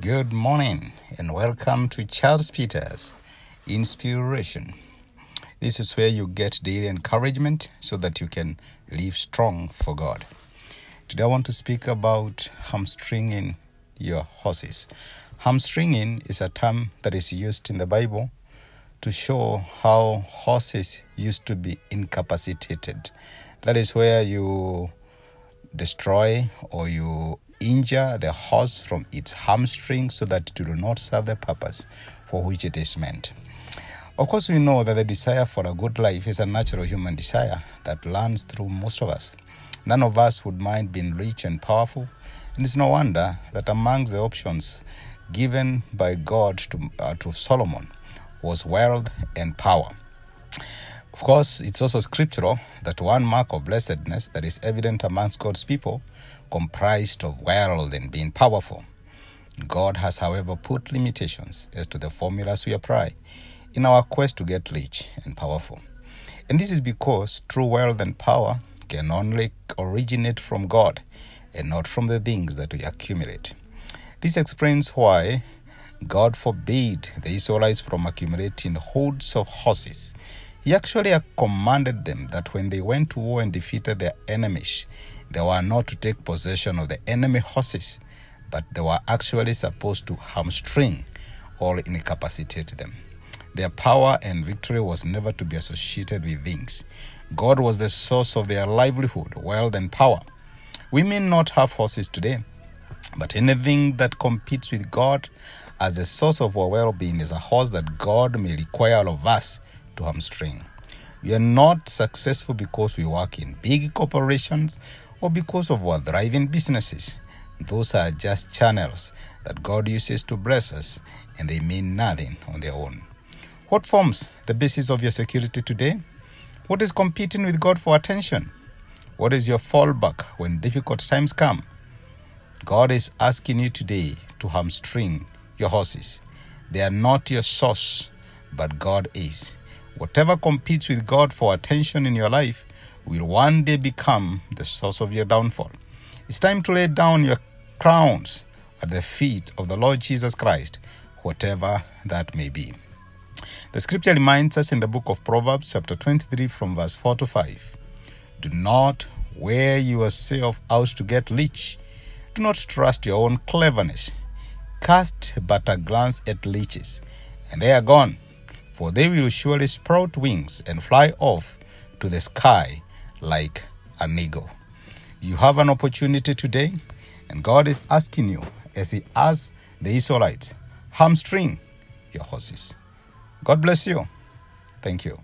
Good morning and welcome to Charles Peters Inspiration. This is where you get daily encouragement so that you can live strong for God. Today I want to speak about hamstringing your horses. Hamstringing is a term that is used in the Bible to show how horses used to be incapacitated. That is where you destroy or you injure the horse from its hamstring so that it will not serve the purpose for which it is meant. Of course, we know that the desire for a good life is a natural human desire that runs through most of us. None of us would mind being rich and powerful, and it's no wonder that amongst the options given by God to, uh, to Solomon was wealth and power. Of course, it's also scriptural that one mark of blessedness that is evident amongst God's people comprised of wealth and being powerful. God has, however, put limitations as to the formulas we apply in our quest to get rich and powerful. And this is because true wealth and power can only originate from God and not from the things that we accumulate. This explains why God forbade the Israelites from accumulating hordes of horses he actually commanded them that when they went to war and defeated their enemies, they were not to take possession of the enemy horses, but they were actually supposed to hamstring or incapacitate them. Their power and victory was never to be associated with things. God was the source of their livelihood, wealth, and power. We may not have horses today, but anything that competes with God as the source of our well being is a horse that God may require of us to hamstring. We are not successful because we work in big corporations or because of our thriving businesses. Those are just channels that God uses to bless us, and they mean nothing on their own. What forms the basis of your security today? What is competing with God for attention? What is your fallback when difficult times come? God is asking you today to hamstring your horses. They are not your source, but God is. Whatever competes with God for attention in your life will one day become the source of your downfall. It's time to lay down your crowns at the feet of the Lord Jesus Christ, whatever that may be. The scripture reminds us in the book of Proverbs, chapter 23, from verse 4 to 5 Do not wear yourself out to get rich. Do not trust your own cleverness. Cast but a glance at leeches, and they are gone for they will surely sprout wings and fly off to the sky like an eagle. You have an opportunity today, and God is asking you, as He asked the Israelites, hamstring your horses. God bless you. Thank you.